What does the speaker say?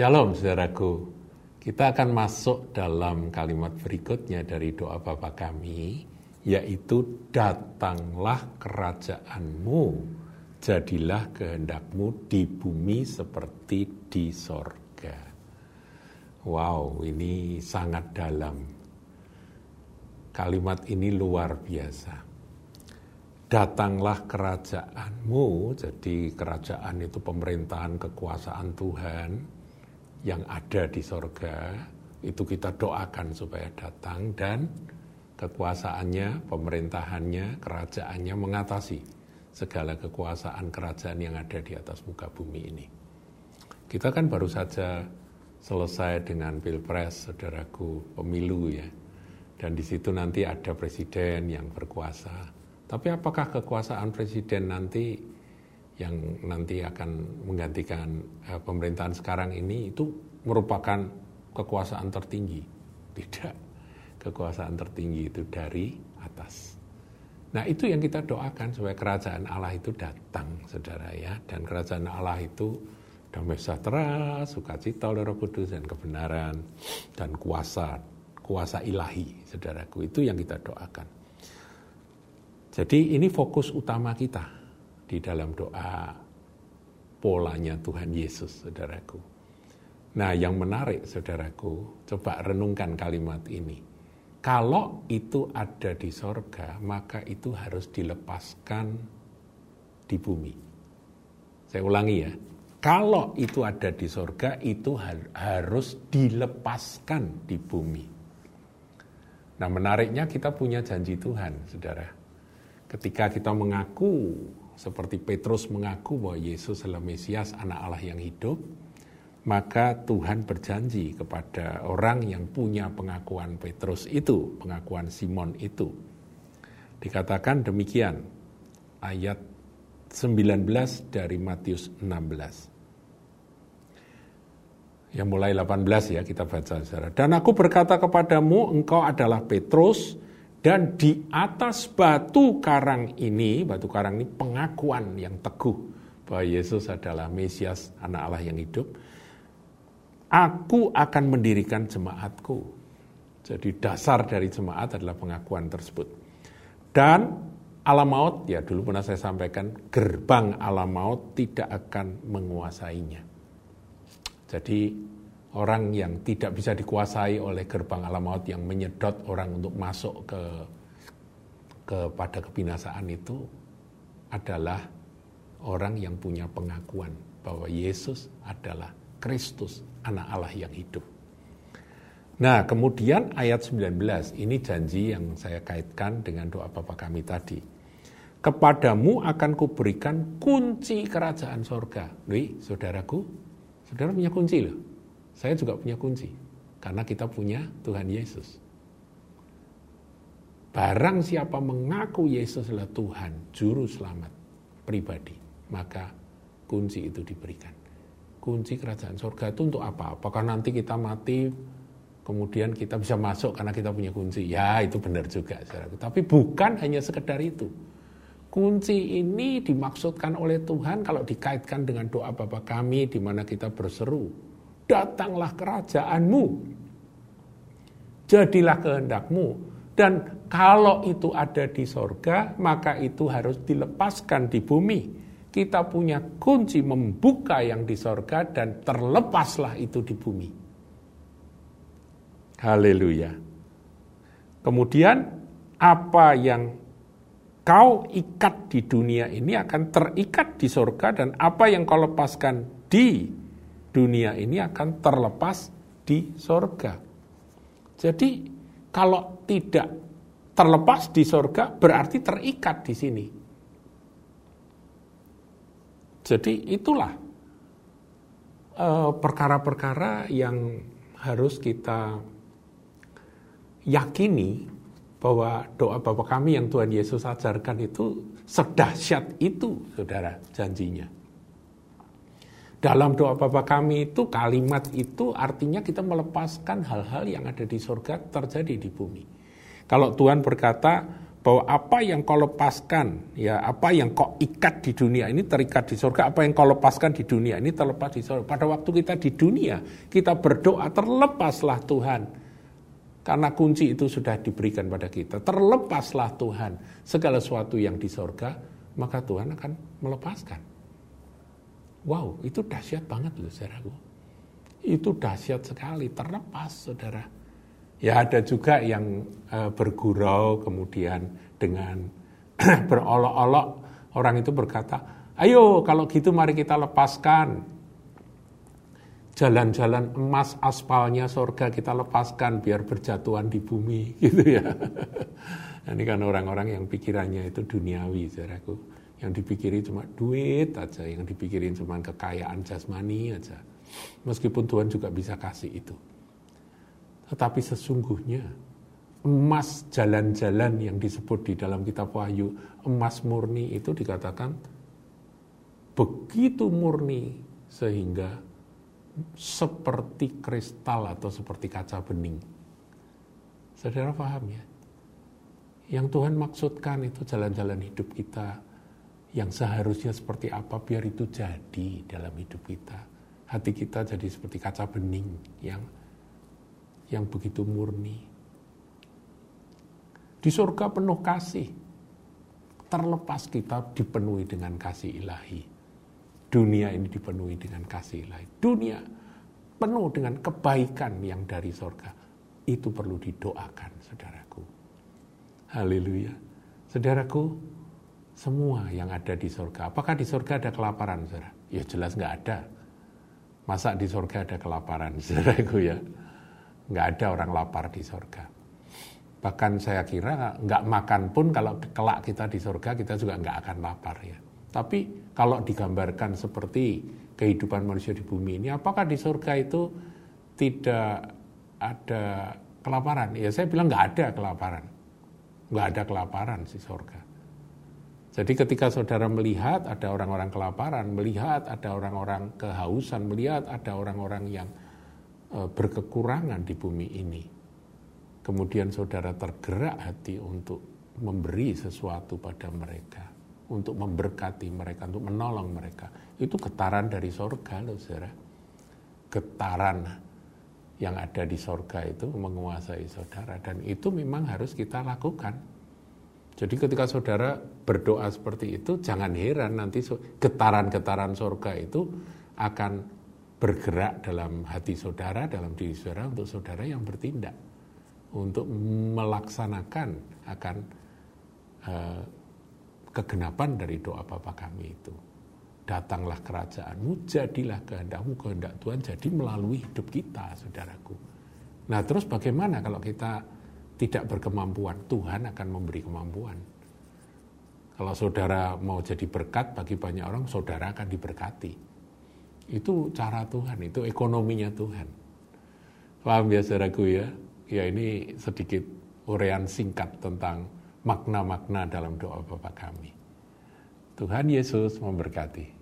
Shalom saudaraku. Kita akan masuk dalam kalimat berikutnya dari doa Bapa kami, yaitu datanglah kerajaanmu, jadilah kehendakmu di bumi seperti di sorga. Wow, ini sangat dalam. Kalimat ini luar biasa. Datanglah kerajaanmu, jadi kerajaan itu pemerintahan kekuasaan Tuhan, yang ada di sorga itu kita doakan supaya datang dan kekuasaannya, pemerintahannya, kerajaannya mengatasi segala kekuasaan kerajaan yang ada di atas muka bumi ini. Kita kan baru saja selesai dengan pilpres, saudaraku, pemilu ya. Dan di situ nanti ada presiden yang berkuasa. Tapi apakah kekuasaan presiden nanti yang nanti akan menggantikan uh, pemerintahan sekarang ini itu merupakan kekuasaan tertinggi. Tidak. Kekuasaan tertinggi itu dari atas. Nah itu yang kita doakan supaya kerajaan Allah itu datang, saudara ya. Dan kerajaan Allah itu damai sejahtera, sukacita oleh roh kudus, dan kebenaran, dan kuasa, kuasa ilahi, saudaraku. Itu yang kita doakan. Jadi ini fokus utama kita di dalam doa polanya Tuhan Yesus, saudaraku. Nah, yang menarik, saudaraku, coba renungkan kalimat ini. Kalau itu ada di sorga, maka itu harus dilepaskan di bumi. Saya ulangi ya, kalau itu ada di sorga, itu harus dilepaskan di bumi. Nah menariknya kita punya janji Tuhan, saudara. Ketika kita mengaku seperti Petrus mengaku bahwa Yesus adalah Mesias, anak Allah yang hidup, maka Tuhan berjanji kepada orang yang punya pengakuan Petrus itu, pengakuan Simon itu. Dikatakan demikian, ayat 19 dari Matius 16. Yang mulai 18 ya kita baca secara. Dan aku berkata kepadamu, engkau adalah Petrus, dan di atas batu karang ini, batu karang ini pengakuan yang teguh bahwa Yesus adalah Mesias, anak Allah yang hidup. Aku akan mendirikan jemaatku. Jadi dasar dari jemaat adalah pengakuan tersebut. Dan alam maut, ya dulu pernah saya sampaikan, gerbang alam maut tidak akan menguasainya. Jadi orang yang tidak bisa dikuasai oleh gerbang alam maut yang menyedot orang untuk masuk ke kepada kebinasaan itu adalah orang yang punya pengakuan bahwa Yesus adalah Kristus, anak Allah yang hidup. Nah, kemudian ayat 19, ini janji yang saya kaitkan dengan doa Bapa kami tadi. Kepadamu akan kuberikan kunci kerajaan sorga. Wih, saudaraku, saudara punya kunci loh. Saya juga punya kunci, karena kita punya Tuhan Yesus. Barang siapa mengaku Yesus adalah Tuhan, Juru Selamat pribadi, maka kunci itu diberikan. Kunci kerajaan surga itu untuk apa? Apakah nanti kita mati, kemudian kita bisa masuk karena kita punya kunci? Ya, itu benar juga. Tapi bukan hanya sekedar itu. Kunci ini dimaksudkan oleh Tuhan kalau dikaitkan dengan doa Bapa kami di mana kita berseru datanglah kerajaanmu, jadilah kehendakmu, dan kalau itu ada di sorga, maka itu harus dilepaskan di bumi. Kita punya kunci membuka yang di sorga dan terlepaslah itu di bumi. Haleluya. Kemudian apa yang kau ikat di dunia ini akan terikat di sorga dan apa yang kau lepaskan di dunia ini akan terlepas di sorga. Jadi kalau tidak terlepas di sorga berarti terikat di sini. Jadi itulah eh, perkara-perkara yang harus kita yakini bahwa doa Bapa kami yang Tuhan Yesus ajarkan itu sedahsyat itu, saudara, janjinya. Dalam doa Bapa kami itu kalimat itu artinya kita melepaskan hal-hal yang ada di surga terjadi di bumi. Kalau Tuhan berkata bahwa apa yang kau lepaskan, ya apa yang kau ikat di dunia ini terikat di surga, apa yang kau lepaskan di dunia ini terlepas di surga. Pada waktu kita di dunia, kita berdoa terlepaslah Tuhan. Karena kunci itu sudah diberikan pada kita. Terlepaslah Tuhan segala sesuatu yang di surga, maka Tuhan akan melepaskan. Wow, itu dahsyat banget loh saudaraku. Itu dahsyat sekali, terlepas saudara Ya ada juga yang uh, bergurau kemudian dengan berolok-olok orang itu berkata, ayo kalau gitu mari kita lepaskan jalan-jalan emas aspalnya surga kita lepaskan biar berjatuhan di bumi gitu ya. Ini kan orang-orang yang pikirannya itu duniawi, saudaraku. Yang dipikirin cuma duit aja, yang dipikirin cuma kekayaan jasmani aja. Meskipun Tuhan juga bisa kasih itu. Tetapi sesungguhnya emas jalan-jalan yang disebut di dalam kitab Wahyu, emas murni itu dikatakan begitu murni sehingga seperti kristal atau seperti kaca bening. Saudara paham ya? Yang Tuhan maksudkan itu jalan-jalan hidup kita yang seharusnya seperti apa biar itu jadi dalam hidup kita. Hati kita jadi seperti kaca bening yang yang begitu murni. Di surga penuh kasih. Terlepas kita dipenuhi dengan kasih ilahi. Dunia ini dipenuhi dengan kasih ilahi. Dunia penuh dengan kebaikan yang dari surga. Itu perlu didoakan, saudaraku. Haleluya. Saudaraku, semua yang ada di surga. Apakah di surga ada kelaparan, saudara? Ya jelas nggak ada. Masa di surga ada kelaparan, saudaraku ya? nggak ada orang lapar di sorga. Bahkan saya kira nggak makan pun kalau kelak kita di sorga kita juga nggak akan lapar ya. Tapi kalau digambarkan seperti kehidupan manusia di bumi ini, apakah di sorga itu tidak ada kelaparan? Ya saya bilang nggak ada kelaparan. Nggak ada kelaparan di sorga. Jadi ketika saudara melihat ada orang-orang kelaparan, melihat ada orang-orang kehausan, melihat ada orang-orang yang Eh, berkekurangan di bumi ini. Kemudian saudara tergerak hati untuk memberi sesuatu pada mereka, untuk memberkati mereka, untuk menolong mereka. Itu getaran dari sorga loh saudara. Getaran yang ada di sorga itu menguasai saudara. Dan itu memang harus kita lakukan. Jadi ketika saudara berdoa seperti itu, jangan heran nanti getaran-getaran sorga itu akan bergerak dalam hati saudara, dalam diri saudara untuk saudara yang bertindak untuk melaksanakan akan uh, kegenapan dari doa Bapa kami itu. Datanglah kerajaanmu, jadilah kehendakmu, kehendak Tuhan jadi melalui hidup kita, saudaraku. Nah terus bagaimana kalau kita tidak berkemampuan? Tuhan akan memberi kemampuan. Kalau saudara mau jadi berkat bagi banyak orang, saudara akan diberkati itu cara Tuhan, itu ekonominya Tuhan. Paham ya saudaraku ya? Ya ini sedikit urean singkat tentang makna-makna dalam doa Bapak kami. Tuhan Yesus memberkati.